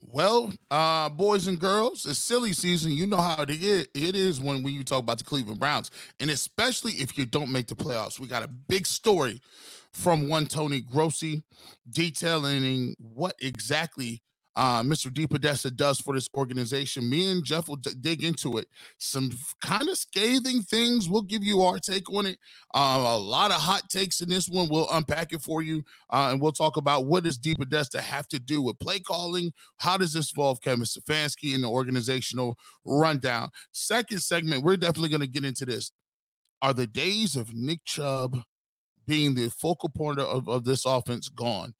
Well, uh, boys and girls, it's silly season. You know how it is. It is when we talk about the Cleveland Browns, and especially if you don't make the playoffs. We got a big story from one Tony Grossi detailing what exactly uh, Mr. DePodesta does for this organization. Me and Jeff will d- dig into it. Some kind of scathing things. We'll give you our take on it. Uh, a lot of hot takes in this one. We'll unpack it for you, uh, and we'll talk about what does DePodesta have to do with play calling. How does this involve Kevin Stefanski in the organizational rundown? Second segment, we're definitely going to get into this. Are the days of Nick Chubb being the focal point of, of this offense gone?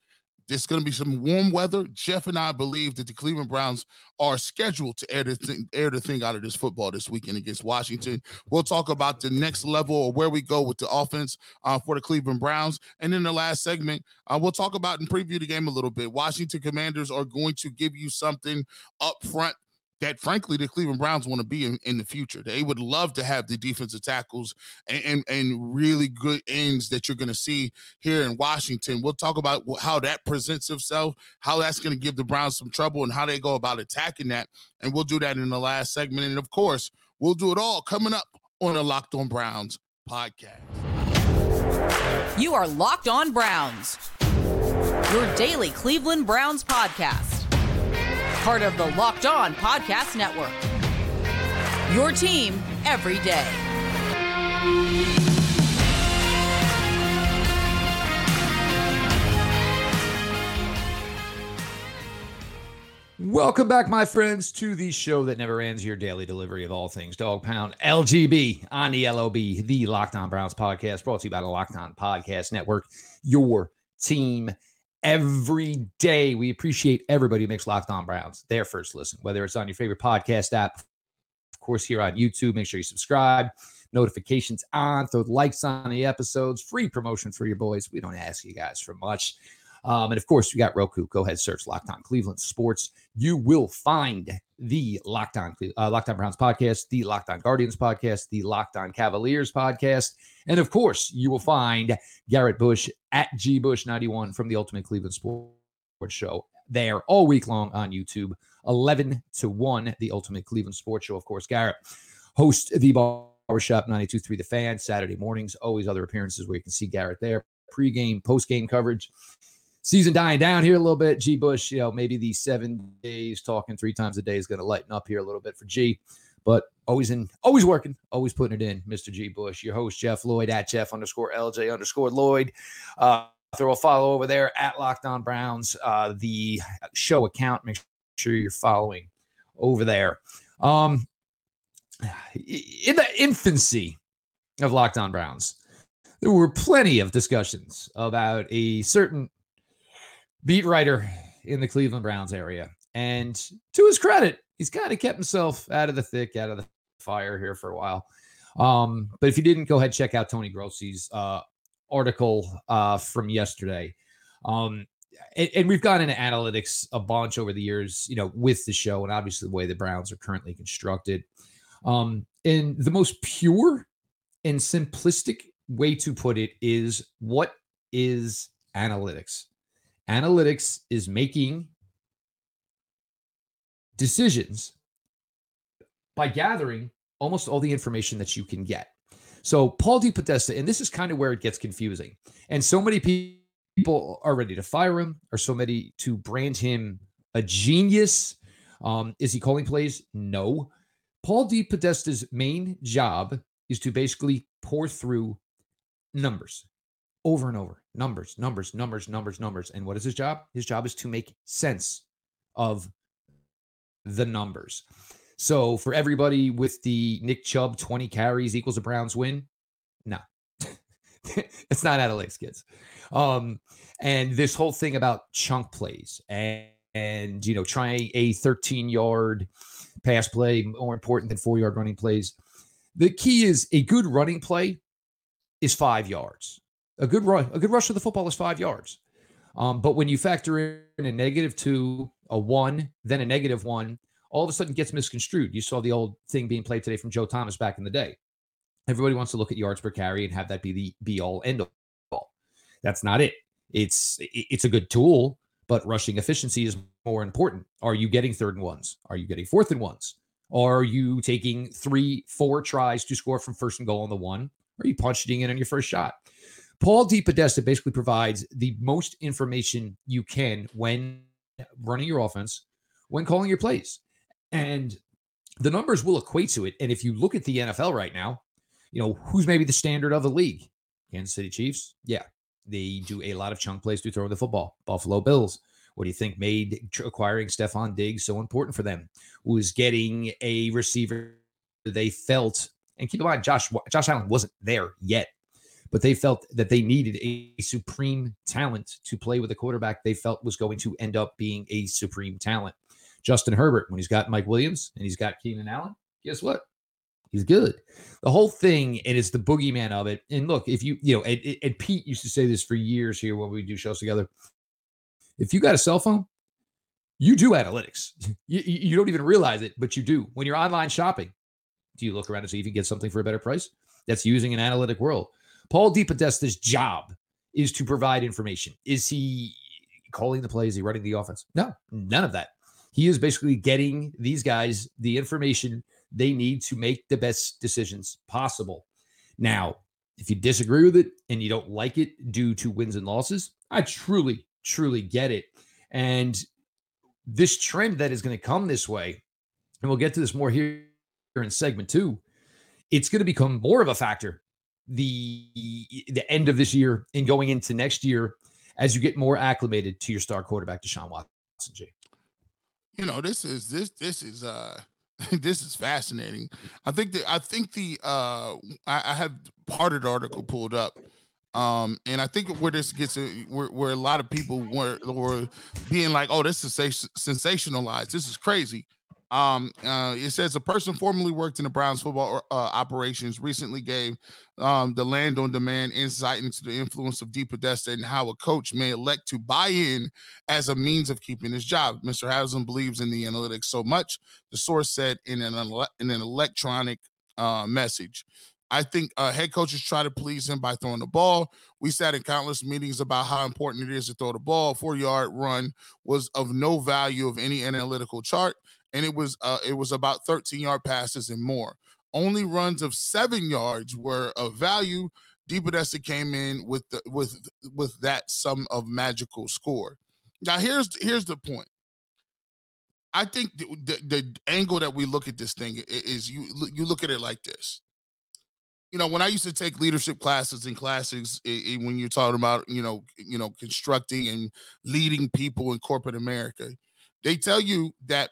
There's going to be some warm weather. Jeff and I believe that the Cleveland Browns are scheduled to air the, thing, air the thing out of this football this weekend against Washington. We'll talk about the next level or where we go with the offense uh, for the Cleveland Browns. And in the last segment, uh, we'll talk about and preview the game a little bit. Washington Commanders are going to give you something up front that frankly the Cleveland Browns want to be in, in the future. They would love to have the defensive tackles and, and, and really good ends that you're going to see here in Washington. We'll talk about how that presents itself, how that's going to give the Browns some trouble, and how they go about attacking that. And we'll do that in the last segment. And of course, we'll do it all coming up on the Locked On Browns podcast. You are Locked On Browns, your daily Cleveland Browns podcast part of the Locked On Podcast Network. Your team every day. Welcome back, my friends, to the show that never ends your daily delivery of all things dog pound LGB on the LOB, the Locked On Browns podcast, brought to you by the Locked On Podcast Network, your team every day. We appreciate everybody who makes Locked On Browns their first listen, whether it's on your favorite podcast app, of course, here on YouTube. Make sure you subscribe, notifications on, throw the likes on the episodes, free promotion for your boys. We don't ask you guys for much. Um, and of course, you got Roku. Go ahead, search Locked On Cleveland Sports. You will find the Locked On uh, Locked On Browns podcast, the Locked On Guardians podcast, the Locked On Cavaliers podcast, and of course, you will find Garrett Bush at G Bush 91 from the Ultimate Cleveland Sports Show there all week long on YouTube. 11 to 1, the Ultimate Cleveland Sports Show. Of course, Garrett host the Barbershop 92.3 The Fan Saturday mornings. Always other appearances where you can see Garrett there. Pre-game, post-game coverage season dying down here a little bit. G Bush, you know, maybe these seven days talking three times a day is going to lighten up here a little bit for G, but always in, always working, always putting it in. Mr. G Bush, your host Jeff Lloyd at Jeff underscore LJ underscore Lloyd. Uh, throw a follow over there at Locked On Browns, uh, the show account. Make sure you're following over there. Um, in the infancy of Locked On Browns, there were plenty of discussions about a certain beat writer in the Cleveland Browns area. And to his credit, he's kind of kept himself out of the thick, out of the fire here for a while. Um, but if you didn't, go ahead check out Tony Grossi's uh, article uh, from yesterday. Um, and, and, we've gone into analytics a bunch over the years, you know, with the show and obviously the way the Browns are currently constructed. Um, and the most pure and simplistic way to put it is what is analytics? Analytics is making decisions by gathering almost all the information that you can get. So Paul DePodesta, and this is kind of where it gets confusing. And so many people are ready to fire him, or so many to brand him a genius. Um, is he calling plays? No. Paul DePodesta's main job is to basically pour through numbers over and over numbers, numbers, numbers, numbers, numbers. And what is his job? His job is to make sense of the numbers. So for everybody with the Nick Chubb 20 carries equals a Browns win, no, it's not analytics, kids. Um, and this whole thing about chunk plays and, and you know trying a 13 yard pass play more important than four yard running plays. The key is a good running play is five yards. A good run, a good rush of the football is five yards. Um, but when you factor in a negative two, a one, then a negative one, all of a sudden gets misconstrued. You saw the old thing being played today from Joe Thomas back in the day. Everybody wants to look at yards per carry and have that be the be all end all. That's not it. It's it's a good tool, but rushing efficiency is more important. Are you getting third and ones? Are you getting fourth and ones? Are you taking three, four tries to score from first and goal on the one? Are you punching in on your first shot? Paul D. DePodesta basically provides the most information you can when running your offense, when calling your plays. And the numbers will equate to it. And if you look at the NFL right now, you know, who's maybe the standard of the league? Kansas City Chiefs? Yeah. They do a lot of chunk plays to throw the football. Buffalo Bills. What do you think made acquiring Stefon Diggs so important for them? Was getting a receiver they felt, and keep in mind, Josh Josh Allen wasn't there yet, but they felt that they needed a supreme talent to play with a quarterback they felt was going to end up being a supreme talent. Justin Herbert, when he's got Mike Williams and he's got Keenan Allen, guess what? He's good. The whole thing, and it's the boogeyman of it. And look, if you, you know, and, and Pete used to say this for years here when we do shows together. If you got a cell phone, you do analytics. You, you don't even realize it, but you do. When you're online shopping, do you look around and see if you get something for a better price? That's using an analytic world. Paul DePodesta's job is to provide information. Is he calling the plays? Is he running the offense? No, none of that. He is basically getting these guys the information they need to make the best decisions possible. Now, if you disagree with it and you don't like it due to wins and losses, I truly, truly get it. And this trend that is going to come this way, and we'll get to this more here in segment two, it's going to become more of a factor the the end of this year and going into next year as you get more acclimated to your star quarterback, Deshaun Watson. G. You know, this is this this is uh this is fascinating. I think that I think the uh I, I have part of the article pulled up. Um, and I think where this gets where, where a lot of people were were being like, "Oh, this is sensationalized. This is crazy." Um, uh, it says a person formerly worked in the Browns football uh, operations recently gave um, the land on demand insight into the influence of DePodesta and how a coach may elect to buy in as a means of keeping his job. Mr. Haslam believes in the analytics so much, the source said in an, ele- in an electronic uh, message. I think uh, head coaches try to please him by throwing the ball. We sat in countless meetings about how important it is to throw the ball. Four yard run was of no value of any analytical chart and it was uh, it was about 13 yard passes and more. Only runs of seven yards were of value. DePodesta came in with the with with that sum of magical score. Now here's here's the point. I think the, the, the angle that we look at this thing is you you look at it like this. You know, when I used to take leadership classes and classes, when you're talking about you know you know constructing and leading people in corporate America, they tell you that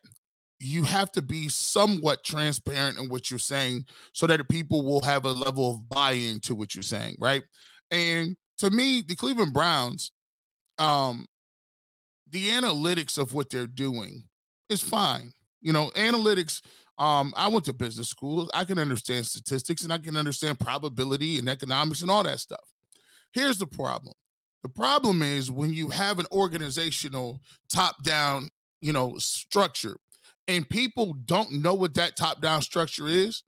you have to be somewhat transparent in what you're saying so that people will have a level of buy-in to what you're saying, right? And to me, the Cleveland Browns, um, the analytics of what they're doing is fine. You know, analytics. Um, I went to business school. I can understand statistics and I can understand probability and economics and all that stuff. Here's the problem. The problem is when you have an organizational top-down, you know, structure and people don't know what that top down structure is,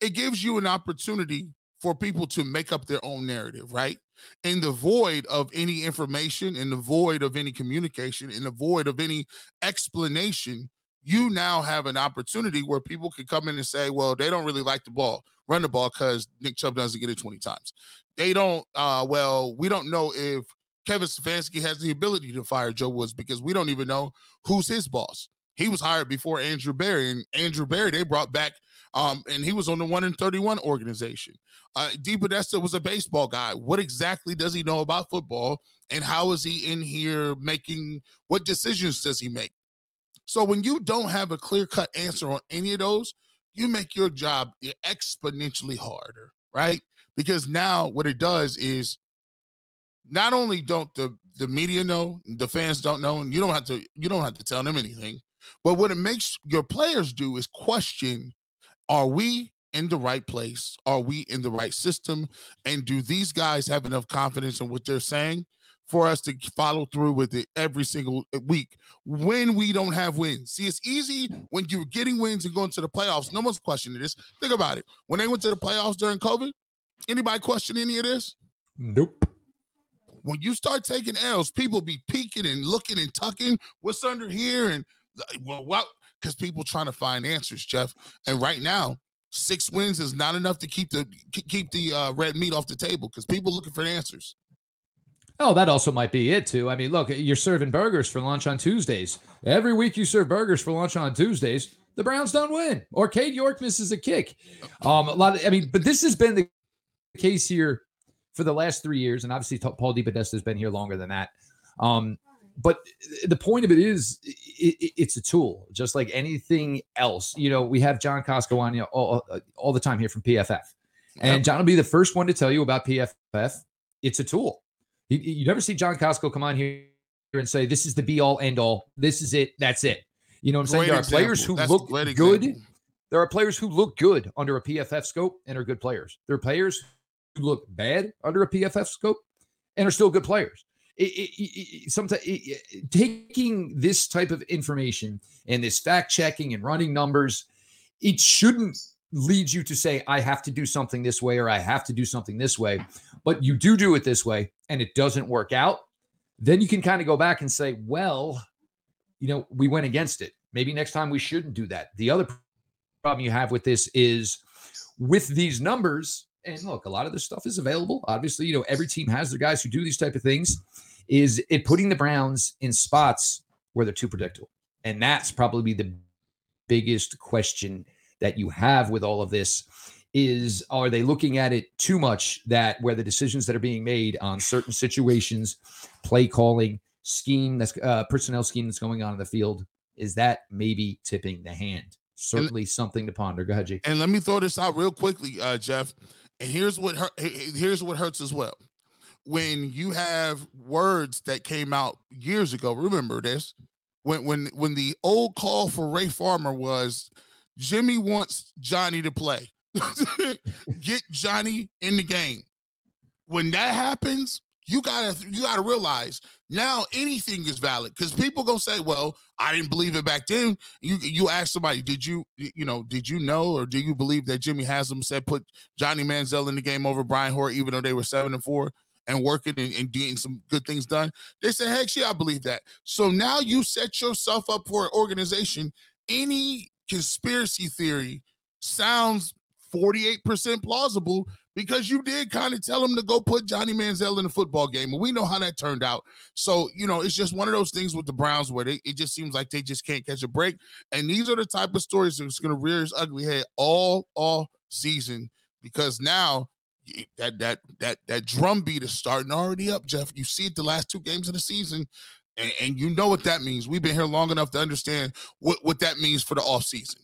it gives you an opportunity for people to make up their own narrative, right? In the void of any information, in the void of any communication, in the void of any explanation, you now have an opportunity where people can come in and say, well, they don't really like the ball, run the ball because Nick Chubb doesn't get it 20 times. They don't, uh, well, we don't know if Kevin Stefanski has the ability to fire Joe Woods because we don't even know who's his boss. He was hired before Andrew Berry, and Andrew Berry they brought back, um, and he was on the one in thirty-one organization. Uh, DePodesta was a baseball guy. What exactly does he know about football, and how is he in here making? What decisions does he make? So when you don't have a clear-cut answer on any of those, you make your job exponentially harder, right? Because now what it does is not only don't the the media know, the fans don't know, and you don't have to you don't have to tell them anything. But what it makes your players do is question are we in the right place? Are we in the right system? And do these guys have enough confidence in what they're saying for us to follow through with it every single uh, week when we don't have wins? See, it's easy when you're getting wins and going to the playoffs. No one's questioning this. Think about it. When they went to the playoffs during COVID, anybody question any of this? Nope. when you start taking L's, people be peeking and looking and tucking what's under here and well, what? Because people trying to find answers, Jeff. And right now, six wins is not enough to keep the keep the uh, red meat off the table because people looking for answers. Oh, that also might be it too. I mean, look, you're serving burgers for lunch on Tuesdays. Every week you serve burgers for lunch on Tuesdays. The Browns don't win, or Cade York misses a kick. Um, a lot of, I mean, but this has been the case here for the last three years, and obviously Paul DePodesta has been here longer than that. Um, but the point of it is, it, it's a tool, just like anything else. You know, we have John Costco on you know, all, all the time here from PFF, and John will be the first one to tell you about PFF. It's a tool. You, you never see John Costco come on here and say, "This is the be all end all. This is it. That's it." You know what I'm saying? There are players who That's look good. There are players who look good under a PFF scope and are good players. There are players who look bad under a PFF scope and are still good players. It, it, it, sometimes taking this type of information and this fact checking and running numbers, it shouldn't lead you to say, I have to do something this way or I have to do something this way. But you do do it this way and it doesn't work out. Then you can kind of go back and say, well, you know, we went against it. Maybe next time we shouldn't do that. The other problem you have with this is with these numbers, and look, a lot of this stuff is available. Obviously, you know, every team has their guys who do these type of things. Is it putting the Browns in spots where they're too predictable? And that's probably the biggest question that you have with all of this is are they looking at it too much that where the decisions that are being made on certain situations, play calling, scheme that's uh, personnel scheme that's going on in the field is that maybe tipping the hand? Certainly and, something to ponder. Go ahead, Jake. And let me throw this out real quickly, uh, Jeff. And here's what hurt, here's what hurts as well. When you have words that came out years ago, remember this? When when when the old call for Ray Farmer was Jimmy wants Johnny to play. Get Johnny in the game. When that happens, you gotta you gotta realize now anything is valid because people gonna say, "Well, I didn't believe it back then." You you ask somebody, "Did you you know did you know or do you believe that Jimmy Haslam said put Johnny Manziel in the game over Brian Hoyer even though they were seven and four and working and, and getting some good things done?" They said, "Heck, yeah, I believe that." So now you set yourself up for an organization. Any conspiracy theory sounds 48% plausible because you did kind of tell him to go put Johnny Manziel in the football game. And we know how that turned out. So, you know, it's just one of those things with the Browns where they, it just seems like they just can't catch a break. And these are the type of stories that's going to rear its ugly head all, all season because now that that that that drum beat is starting already up, Jeff. You see it the last two games of the season, and, and you know what that means. We've been here long enough to understand what, what that means for the off season.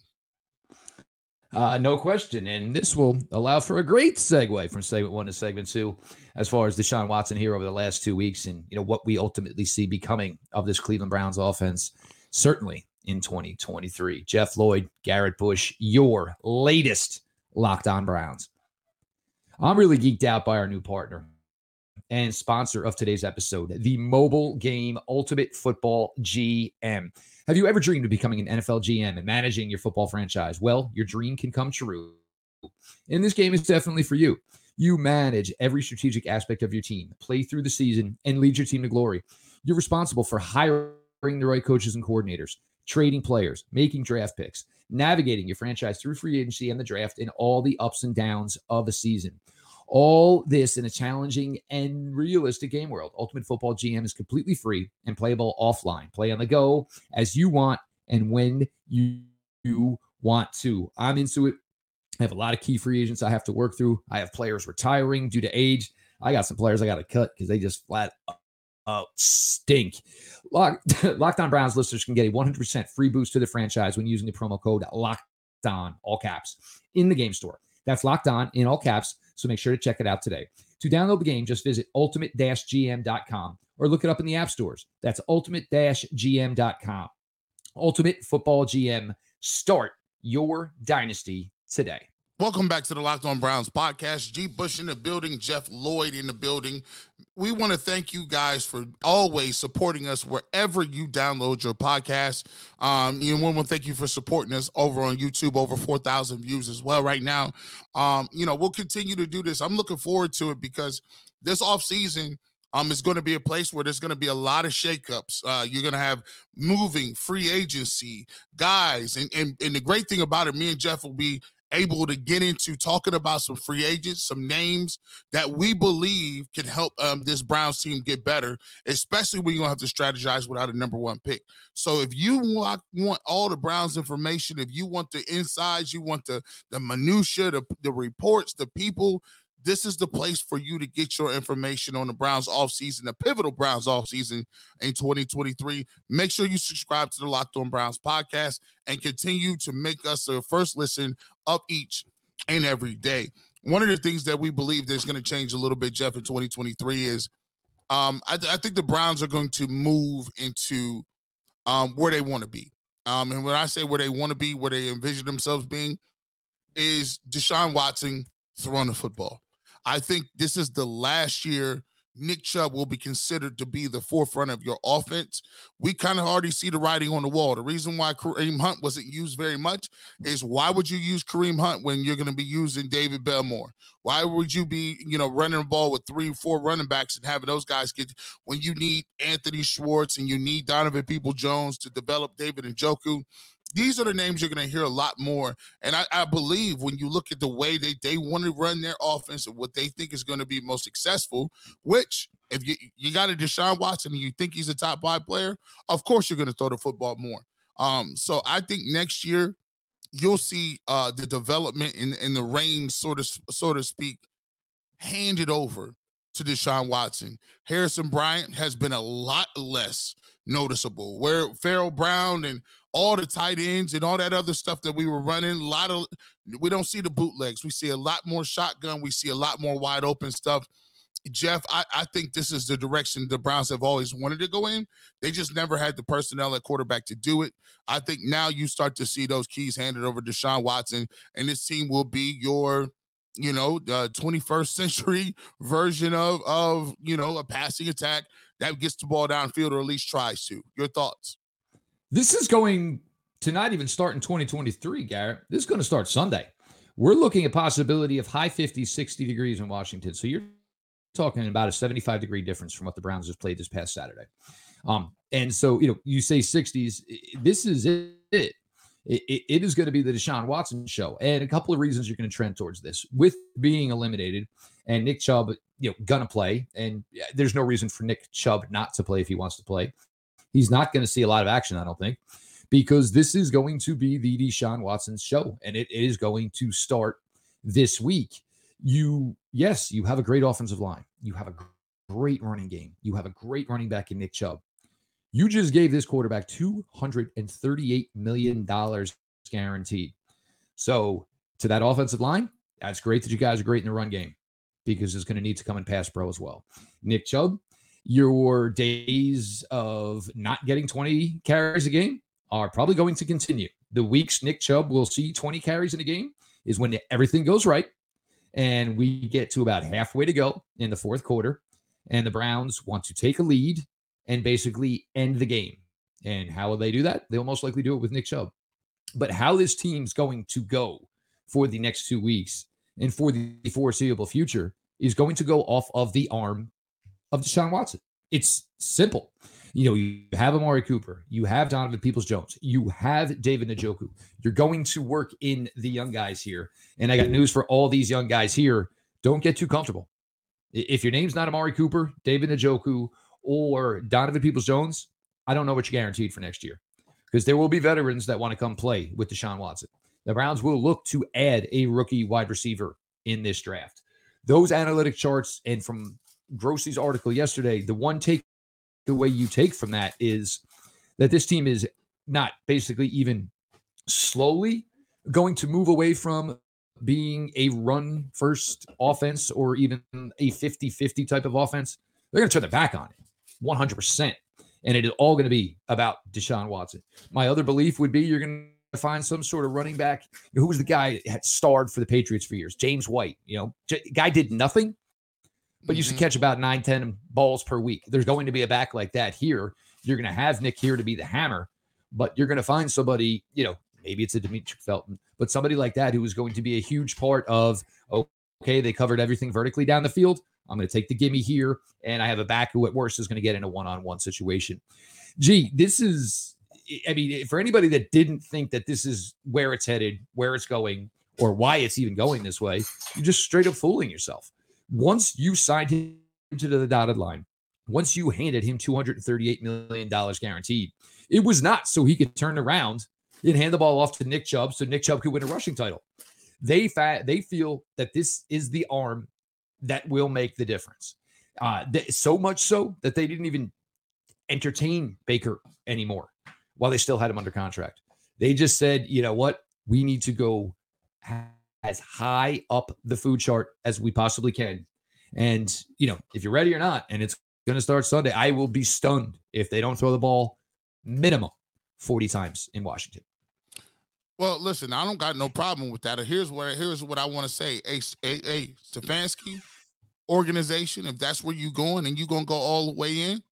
Uh, no question. And this will allow for a great segue from segment one to segment two, as far as Deshaun Watson here over the last two weeks and you know what we ultimately see becoming of this Cleveland Browns offense, certainly in 2023. Jeff Lloyd, Garrett Bush, your latest Locked On Browns. I'm really geeked out by our new partner and sponsor of today's episode, the mobile game Ultimate Football GM. Have you ever dreamed of becoming an NFL GM and managing your football franchise? Well, your dream can come true. And this game is definitely for you. You manage every strategic aspect of your team, play through the season, and lead your team to glory. You're responsible for hiring the right coaches and coordinators, trading players, making draft picks, navigating your franchise through free agency and the draft, and all the ups and downs of a season. All this in a challenging and realistic game world. Ultimate Football GM is completely free and playable offline. Play on the go as you want and when you, want to. I'm into it. I have a lot of key free agents I have to work through. I have players retiring due to age. I got some players I got to cut because they just flat uh, stink. Lock, Locked On Browns listeners can get a 100% free boost to the franchise when using the promo code Locked On, all caps, in the game store. That's Locked On in all caps so make sure to check it out today. To download the game, just visit ultimate-gm.com or look it up in the app stores. That's ultimate-gm.com. Ultimate Football GM. Start your dynasty today. Welcome back to the Locked On Browns podcast. G. Bush in the building, Jeff Lloyd in the building. We want to thank you guys for always supporting us wherever you download your podcast. Um, you want to thank you for supporting us over on YouTube, over 4,000 views as well right now. Um, you know, we'll continue to do this. I'm looking forward to it because this off season, Um, it's going to be a place where there's going to be a lot of shakeups. Uh, you're going to have moving, free agency, guys, and, and and the great thing about it, me and Jeff will be able to get into talking about some free agents, some names that we believe can help um, this Browns team get better, especially when you're going to have to strategize without a number one pick. So if you want, want all the Browns information, if you want the insides, you want the, the minutia, the, the reports, the people, this is the place for you to get your information on the Browns offseason, the pivotal Browns offseason in 2023. Make sure you subscribe to the Locked On Browns podcast and continue to make us the first listen of each and every day. One of the things that we believe there's going to change a little bit, Jeff, in 2023 is um, I, I think the Browns are going to move into um, where they want to be. Um, and when I say where they want to be, where they envision themselves being, is Deshaun Watson throwing the football. I think this is the last year Nick Chubb will be considered to be the forefront of your offense. We kind of already see the writing on the wall. The reason why Kareem Hunt wasn't used very much is why would you use Kareem Hunt when you're going to be using David Bell more? Why would you be, you know, running the ball with three, four running backs and having those guys get when you need Anthony Schwartz and you need Donovan People Jones to develop David Njoku? These are the names you're going to hear a lot more. And I, I, believe when you look at the way they, they want to run their offense and what they think is going to be most successful, which if you, you got a Deshaun Watson and you think he's a top five player, of course you're going to throw the football more. Um, so I think next year you'll see uh, the development in, in the reins, sort of, so to speak, handed over to Deshaun Watson. Harrison Bryant has been a lot less noticeable. Where Pharaoh Brown and all the tight ends and all that other stuff that we were running. A lot of we don't see the bootlegs. We see a lot more shotgun. We see a lot more wide open stuff. Jeff, I, I think this is the direction the Browns have always wanted to go in. They just never had the personnel at quarterback to do it. I think now you start to see those keys handed over to Sean Watson, and this team will be your, you know, uh, 21st century version of of you know a passing attack that gets the ball downfield or at least tries to. Your thoughts? This is going to not even start in 2023, Garrett. This is going to start Sunday. We're looking at possibility of high 50s, 60 degrees in Washington. So you're talking about a 75 degree difference from what the Browns just played this past Saturday. Um, and so, you know, you say 60s, this is it. It, it, it is going to be the Deshaun Watson show. And a couple of reasons you're going to trend towards this. With being eliminated and Nick Chubb, you know, going to play, and there's no reason for Nick Chubb not to play if he wants to play. He's not going to see a lot of action, I don't think, because this is going to be the Deshaun Watson's show, and it is going to start this week. You, yes, you have a great offensive line. You have a great running game. You have a great running back in Nick Chubb. You just gave this quarterback $238 million guaranteed. So, to that offensive line, that's great that you guys are great in the run game because it's going to need to come in pass pro as well. Nick Chubb, your days of not getting 20 carries a game are probably going to continue. The weeks Nick Chubb will see 20 carries in a game is when everything goes right. And we get to about halfway to go in the fourth quarter. And the Browns want to take a lead and basically end the game. And how will they do that? They'll most likely do it with Nick Chubb. But how this team's going to go for the next two weeks and for the foreseeable future is going to go off of the arm of Deshaun Watson. It's simple. You know, you have Amari Cooper, you have Donovan Peoples Jones, you have David Njoku. You're going to work in the young guys here. And I got news for all these young guys here. Don't get too comfortable. If your name's not Amari Cooper, David Njoku, or Donovan Peoples Jones, I don't know what you're guaranteed for next year because there will be veterans that want to come play with Deshaun Watson. The Browns will look to add a rookie wide receiver in this draft. Those analytic charts and from Grossi's article yesterday, the one take the way you take from that is that this team is not basically even slowly going to move away from being a run first offense or even a 50 50 type of offense. They're going to turn their back on it 100%. And it is all going to be about Deshaun Watson. My other belief would be you're going to find some sort of running back. Who was the guy that had starred for the Patriots for years? James White. You know, guy did nothing, but mm-hmm. used to mm-hmm. catch about nine, 10 balls per week. There's going to be a back like that here. You're going to have Nick here to be the hammer, but you're going to find somebody, you know, maybe it's a Demetric Felton, but somebody like that who is going to be a huge part of, okay, they covered everything vertically down the field. I'm going to take the gimme here, and I have a back who at worst is going to get in a one-on-one situation. Gee, this is. I mean, for anybody that didn't think that this is where it's headed, where it's going, or why it's even going this way, you're just straight up fooling yourself. Once you signed him to the dotted line, once you handed him $238 million guaranteed, it was not so he could turn around and hand the ball off to Nick Chubb so Nick Chubb could win a rushing title. They fa- they feel that this is the arm that will make the difference. Uh, th- so much so that they didn't even entertain Baker anymore while they still had him under contract. They just said, you know what? We need to go as high up the food chart as we possibly can. And, you know, if you're ready or not, and it's going to start Sunday, I will be stunned if they don't throw the ball minimum 40 times in Washington. Well, listen, I don't got no problem with that. Here's what here's what I want to say. A, a, a Stefanski organization, if that's where you're going and you're gonna go all the way in,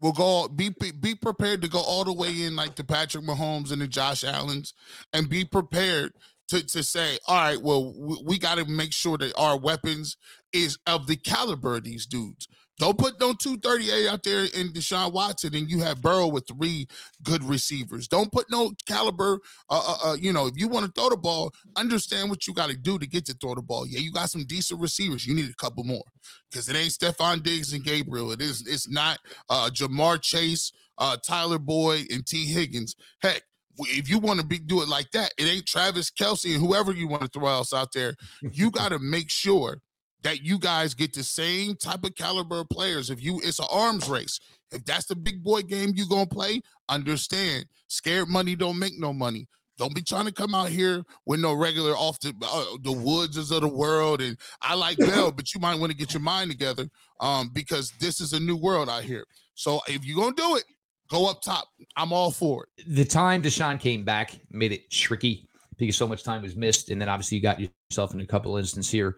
we'll go be be prepared to go all the way in like the Patrick Mahomes and the Josh Allen's, and be prepared to, to say, all right, well, we, we got to make sure that our weapons is of the caliber of these dudes. Don't put no 238 out there in Deshaun Watson and you have Burrow with three good receivers. Don't put no caliber. Uh, uh, uh you know, if you want to throw the ball, understand what you got to do to get to throw the ball. Yeah, you got some decent receivers. You need a couple more because it ain't Stefon Diggs and Gabriel. It is. It's not uh, Ja'Marr Chase, uh, Tyler Boyd, and Tee Higgins. Heck, if you want to be do it like that, it ain't Travis Kelce and whoever you want to throw else out there. You got to make sure that you guys get the same type of caliber of players. If you, it's an arms race. If that's the big boy game you gonna play, understand. Scared money don't make no money. Don't be trying to come out here with no regular off the uh, the woods of the world. And I like Bell, but you might want to get your mind together, um, because this is a new world out here. So if you're gonna do it, go up top. I'm all for it. The time Deshaun came back made it tricky because so much time was missed, and then obviously you got yourself in a couple instances here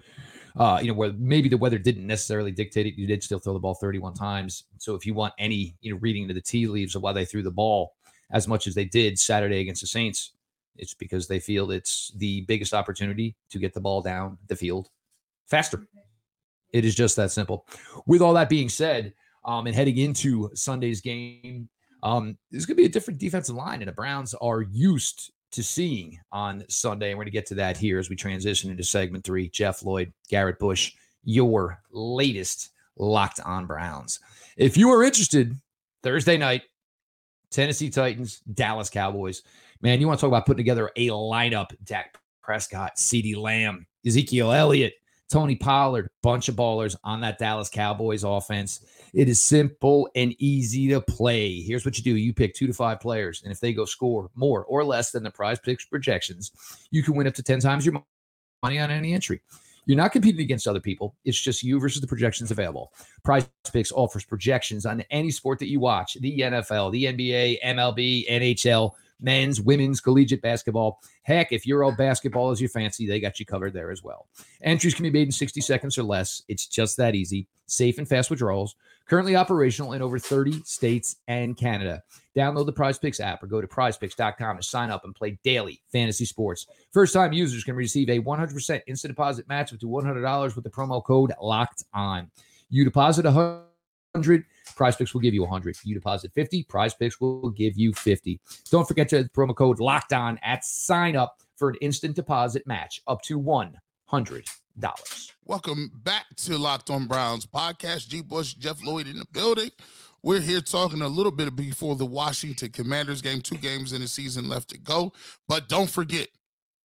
uh, you know, where maybe the weather didn't necessarily dictate it. You did still throw the ball 31 times. So if you want any, you know, reading to the tea leaves of why they threw the ball as much as they did Saturday against the Saints, it's because they feel it's the biggest opportunity to get the ball down the field faster. It is just that simple. With all that being said, um, and heading into Sunday's game, um, there's going to be a different defensive line, and the Browns are used to seeing on Sunday. And we're going to get to that here as we transition into segment three. Jeff Lloyd, Garrett Bush, your latest locked on Browns. If you are interested, Thursday night, Tennessee Titans, Dallas Cowboys. Man, you want to talk about putting together a lineup Dak Prescott, CeeDee Lamb, Ezekiel Elliott, Tony Pollard, bunch of ballers on that Dallas Cowboys offense. It is simple and easy to play. Here's what you do you pick two to five players, and if they go score more or less than the prize picks projections, you can win up to 10 times your money on any entry. You're not competing against other people. It's just you versus the projections available. Prize Picks offers projections on any sport that you watch the NFL, the NBA, MLB, NHL men's, women's, collegiate basketball. Heck, if Euro basketball is your fancy, they got you covered there as well. Entries can be made in 60 seconds or less. It's just that easy. Safe and fast withdrawals. Currently operational in over 30 states and Canada. Download the Prize Picks app or go to prizepicks.com to sign up and play daily fantasy sports. First time users can receive a 100% instant deposit match up to $100 with the promo code LOCKED ON. You deposit 100 Prize Picks will give you 100. You deposit 50, Prize Picks will give you 50. Don't forget to promo code locked on at sign up for an instant deposit match up to $100. Welcome back to Locked on Browns podcast. G. Bush, Jeff Lloyd in the building. We're here talking a little bit before the Washington Commanders game. Two games in the season left to go. But don't forget,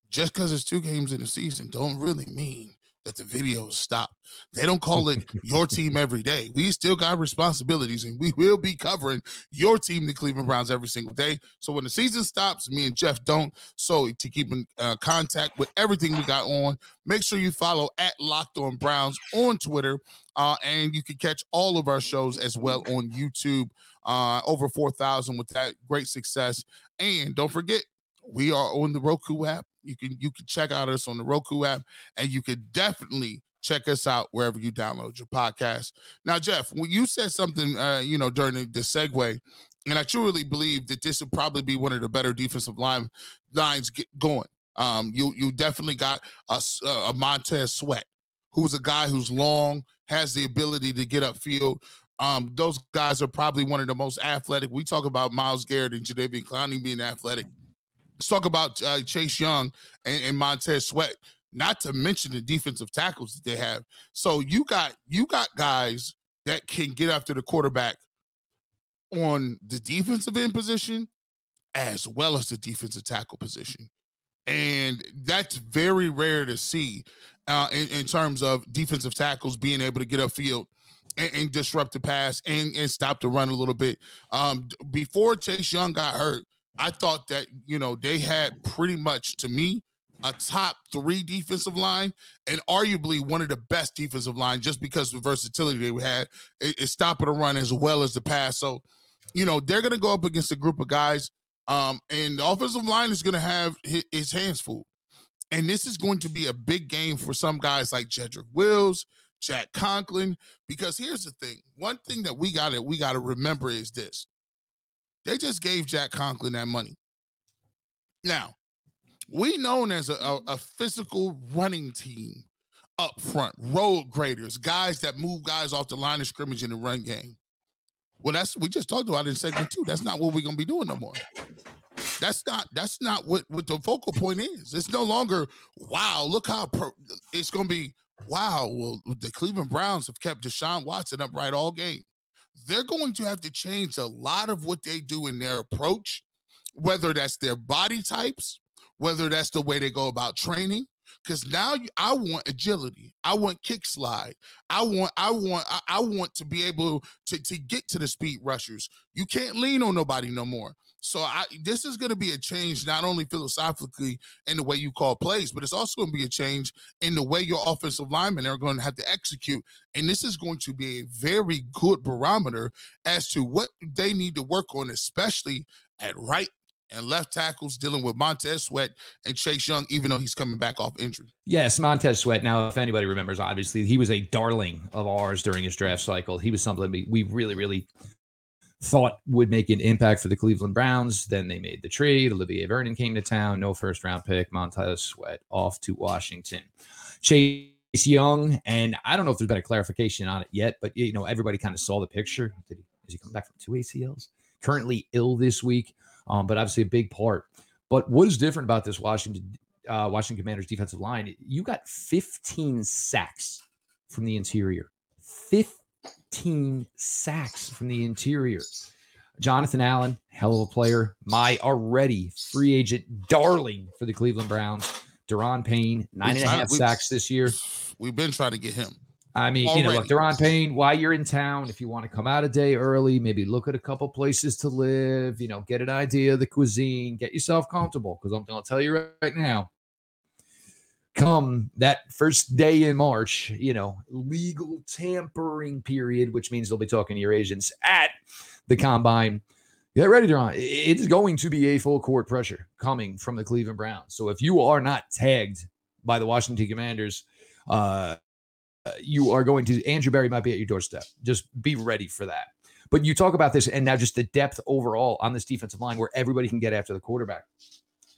just because it's two games in the season, don't really mean that the videos stop. They don't call it your team every day. We still got responsibilities and we will be covering your team, the Cleveland Browns, every single day. So when the season stops, me and Jeff don't. So to keep in uh, contact with everything we got on, make sure you follow at Locked On Browns on Twitter. Uh, and you can catch all of our shows as well on YouTube. Uh, over 4,000 with that great success. And don't forget, we are on the Roku app. You can you can check out us on the Roku app, and you can definitely check us out wherever you download your podcast. Now, Jeff, when you said something, uh, you know, during the, segue, and I truly believe that this would probably be one of the better defensive line lines get going. Um, you you definitely got a, a Montez Sweat, who's a guy who's long, has the ability to get upfield. Um, those guys are probably one of the most athletic. We talk about Myles Garrett and Jadeveon Clowney being athletic. Let's talk about uh, Chase Young and, and Montez Sweat. Not to mention the defensive tackles that they have. So you got you got guys that can get after the quarterback on the defensive end position as well as the defensive tackle position. And that's very rare to see uh, in, in, terms of defensive tackles being able to get upfield and, and disrupt the pass and, and stop the run a little bit. Um, before Chase Young got hurt, I thought that, you know, they had pretty much, to me, a top three defensive line and arguably one of the best defensive line just because of the versatility they had is stopping the run as well as the pass. So, you know, they're going to go up against a group of guys, um, and the offensive line is going to have his, his, hands full. And this is going to be a big game for some guys like Jedrick Wills, Jack Conklin, because here's the thing. One thing that we got to we got to remember is this. They just gave Jack Conklin that money. Now, we known as a, a, a physical running team up front, road graders, guys that move guys off the line of scrimmage in the run game. Well, that's we just talked about in segment two. That's not what we're gonna be doing no more. That's not that's not what what the focal point is. It's no longer wow. Look how per, it's gonna be. Wow. Well, the Cleveland Browns have kept Deshaun Watson upright all game. They're going to have to change a lot of what they do in their approach, whether that's their body types, whether that's the way they go about training, because now I want agility. I want kick slide. I want I want I, I want to be able to to get to the speed rushers. You can't lean on nobody no more. So I this is going to be a change not only philosophically in the way you call plays, but it's also going to be a change in the way your offensive linemen are going to have to execute. And this is going to be a very good barometer as to what they need to work on, especially at right and left tackles dealing with Montez Sweat and Chase Young, even though he's coming back off injury. Yes, Montez Sweat. Now, if anybody remembers, obviously he was a darling of ours during his draft cycle. He was something we, we really, really thought would make an impact for the Cleveland Browns. Then they made the trade. Olivier Vernon came to town. No first round pick. Montez Sweat off to Washington. Chase Young, and I don't know if there's been a clarification on it yet, but you know everybody kind of saw the picture. Did he? Is he come back from two ACLs? Currently ill this week um, but obviously a big part. But what is different about this Washington uh, Washington Commanders defensive line? You got 15 sacks from the interior. 15 sacks from the interior. Jonathan Allen, hell of a player. My already free agent darling for the Cleveland Browns. Daron Payne, nine and a half sacks this year. We've been trying to get him. I mean, Already. you know, if Daron Payne, while you're in town, if you want to come out a day early, maybe look at a couple places to live, you know, get an idea of the cuisine, get yourself comfortable. Because I'm going to tell you right now, come that first day in March, you know, legal tampering period, which means they'll be talking to your agents at the combine. Get ready, Daron. It's going to be a full court pressure coming from the Cleveland Browns. So if you are not tagged by the Washington Commanders, uh, uh, you are going to Andrew Berry might be at your doorstep. Just be ready for that. But you talk about this and now just the depth overall on this defensive line where everybody can get after the quarterback.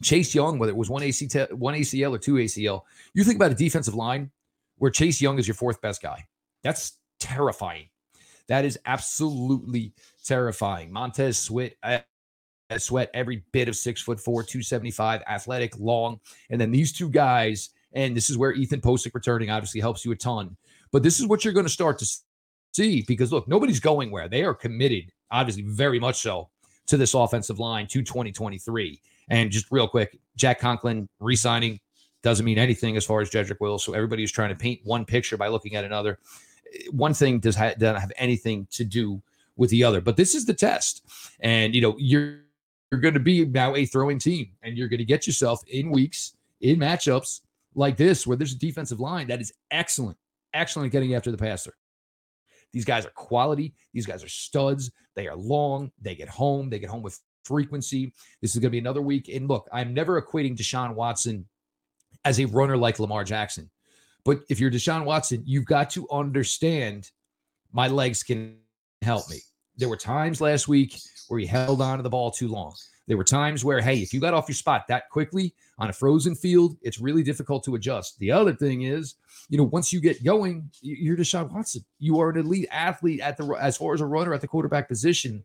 Chase Young, whether it was one AC one ACL or two ACL, you think about a defensive line where Chase Young is your fourth best guy. That's terrifying. That is absolutely terrifying. Montez Sweat, uh, Sweat, every bit of six foot four, 275, athletic, long. And then these two guys and this is where Ethan Pocic returning obviously helps you a ton. But this is what you're going to start to see because look, nobody's going where. They are committed, obviously, very much so to this offensive line to 2023. And just real quick, Jack Conklin re-signing doesn't mean anything as far as Jedrick Wills. So everybody is trying to paint one picture by looking at another. Eh, one thing does ha- doesn't have anything to do with the other. But this is the test, and you know you're you're going to be now a throwing team, and you're going to get yourself in weeks in matchups like this, where there's a defensive line that is excellent, excellent getting after the passer. These guys are quality. These guys are studs. They are long. They get home. They get home with frequency. This is going to be another week. And look, I'm never equating Deshaun Watson as a runner like Lamar Jackson. But if you're Deshaun Watson, you've got to understand my legs can help me. There were times last week where he held on to the ball too long. There were times where, hey, if you got off your spot that quickly on a frozen field, it's really difficult to adjust. The other thing is, you know, once you get going, you're Deshaun Watson. You are an elite athlete at the as far as a runner at the quarterback position.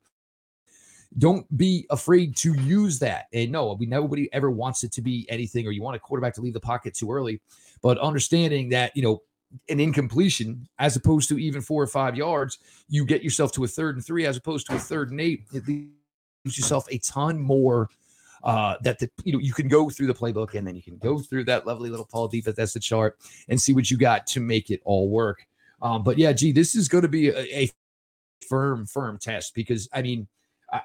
Don't be afraid to use that. And no, we nobody ever wants it to be anything, or you want a quarterback to leave the pocket too early. But understanding that, you know, an incompletion as opposed to even four or five yards, you get yourself to a third and three as opposed to a third and eight. It leaves yourself a ton more uh, that the you know you can go through the playbook and then you can go through that lovely little Paul defense that's the chart and see what you got to make it all work. Um, but yeah, gee, this is going to be a, a, firm, firm test because I mean,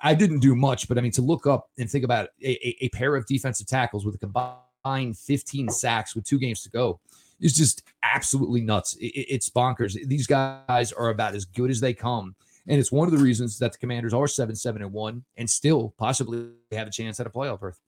I, didn't do much, but I mean to look up and think about a, a pair of defensive tackles with a combined 15 sacks with two games to go is just absolutely nuts. It, it's bonkers. These guys are about as good as they come. And it's one of the reasons that the commanders are 7 7 and 1 and still possibly have a chance at a playoff berth.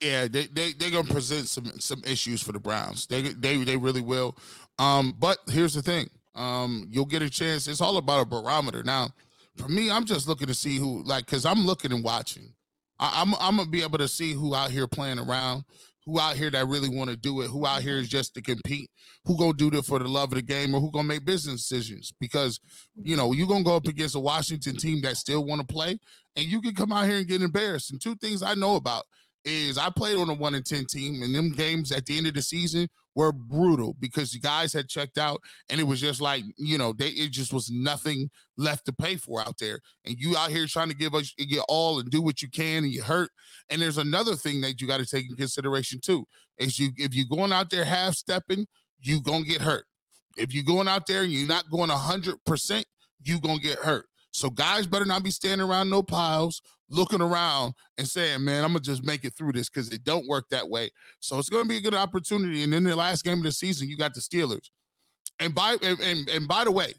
Yeah, they, they, they're going to present some some issues for the Browns. They, they, they really will. Um, but here's the thing um, you'll get a chance. It's all about a barometer. Now, for me, I'm just looking to see who, like, because I'm looking and watching. I, I'm, I'm going to be able to see who out here playing around who out here that really want to do it, who out here is just to compete, who gonna do it for the love of the game, or who gonna make business decisions. Because you know you're gonna go up against a Washington team that still want to play, and you can come out here and get embarrassed. And two things I know about is I played on a one in ten team, and them games at the end of the season were brutal because the guys had checked out, and it was just like you know they it just was nothing left to pay for out there, and you out here trying to give us get all and do what you can, and you hurt. And there's another thing that you got to take in consideration too is you if you're going out there half stepping, you gonna get hurt. If you're going out there and you're not going hundred percent, you gonna get hurt. So guys better not be standing around no piles, looking around and saying, "Man, I'm gonna just make it through this" because it don't work that way. So it's gonna be a good opportunity. And in the last game of the season, you got the Steelers. And by and, and, and by the way,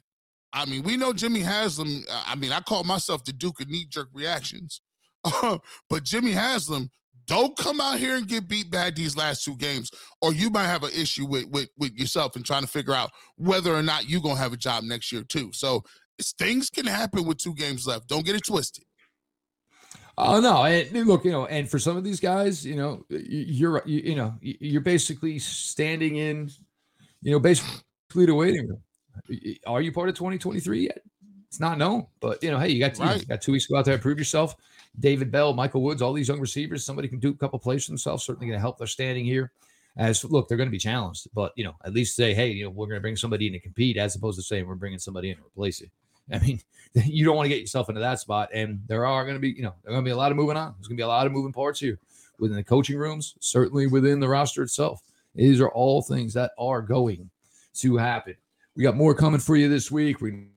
I mean we know Jimmy Haslam. I mean I call myself the Duke of knee jerk reactions, but Jimmy Haslam. Don't come out here and get beat bad these last two games, or you might have an issue with, with with yourself and trying to figure out whether or not you're gonna have a job next year too. So things can happen with two games left. Don't get it twisted. Oh no! And look, you know, and for some of these guys, you know, you're you, you know you're basically standing in, you know, basically the waiting room. Are you part of 2023 yet? It's not known, but you know, hey, you got, right. you, got two weeks to go out there and prove yourself. David Bell, Michael Woods, all these young receivers, somebody can do a couple plays for themselves. Certainly going to help their standing here. As look, they're going to be challenged, but you know, at least say, hey, you know, we're going to bring somebody in to compete, as opposed to saying we're bringing somebody in to replace you. I mean, you don't want to get yourself into that spot. And there are going to be, you know, there are going to be a lot of moving on. There's going to be a lot of moving parts here within the coaching rooms, certainly within the roster itself. These are all things that are going to happen. We got more coming for you this week. We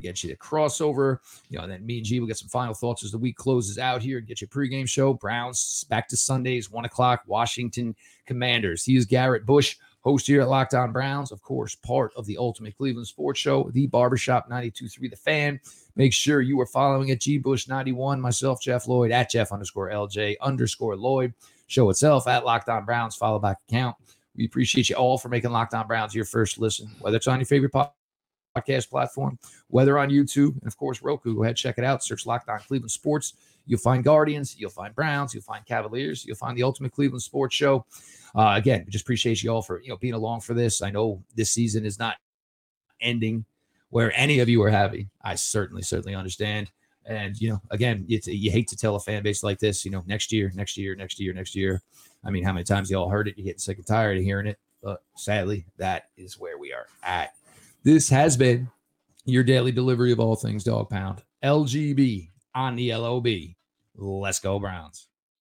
get you the crossover, you know, and then me and G will get some final thoughts as the week closes out here and get you a pregame show. Browns back to Sundays, one o'clock, Washington Commanders. He is Garrett Bush host here at Locked On Browns, of course, part of the Ultimate Cleveland Sports Show, the Barbershop 92.3 The Fan. Make sure you are following at G Bush 91, myself, Jeff Lloyd, at Jeff underscore LJ underscore Lloyd. Show itself at Locked On Browns, follow back account. We appreciate you all for making Locked On Browns your first listen, whether it's on your favorite podcast platform, whether on YouTube, and of course, Roku. Go ahead, check it out. Search Locked On Cleveland Sports. You'll find Guardians, you'll find Browns, you'll find Cavaliers, you'll find the Ultimate Cleveland Sports Show. Uh, again, we just appreciate you all for you know being along for this. I know this season is not ending where any of you are happy. I certainly, certainly understand. And you know, again, it's, you hate to tell a fan base like this, you know, next year, next year, next year, next year. I mean, how many times you all heard it? You get sick and tired of hearing it. But sadly, that is where we are at. This has been your daily delivery of all things dog pound. LGB on the LOB. Let's go, Browns.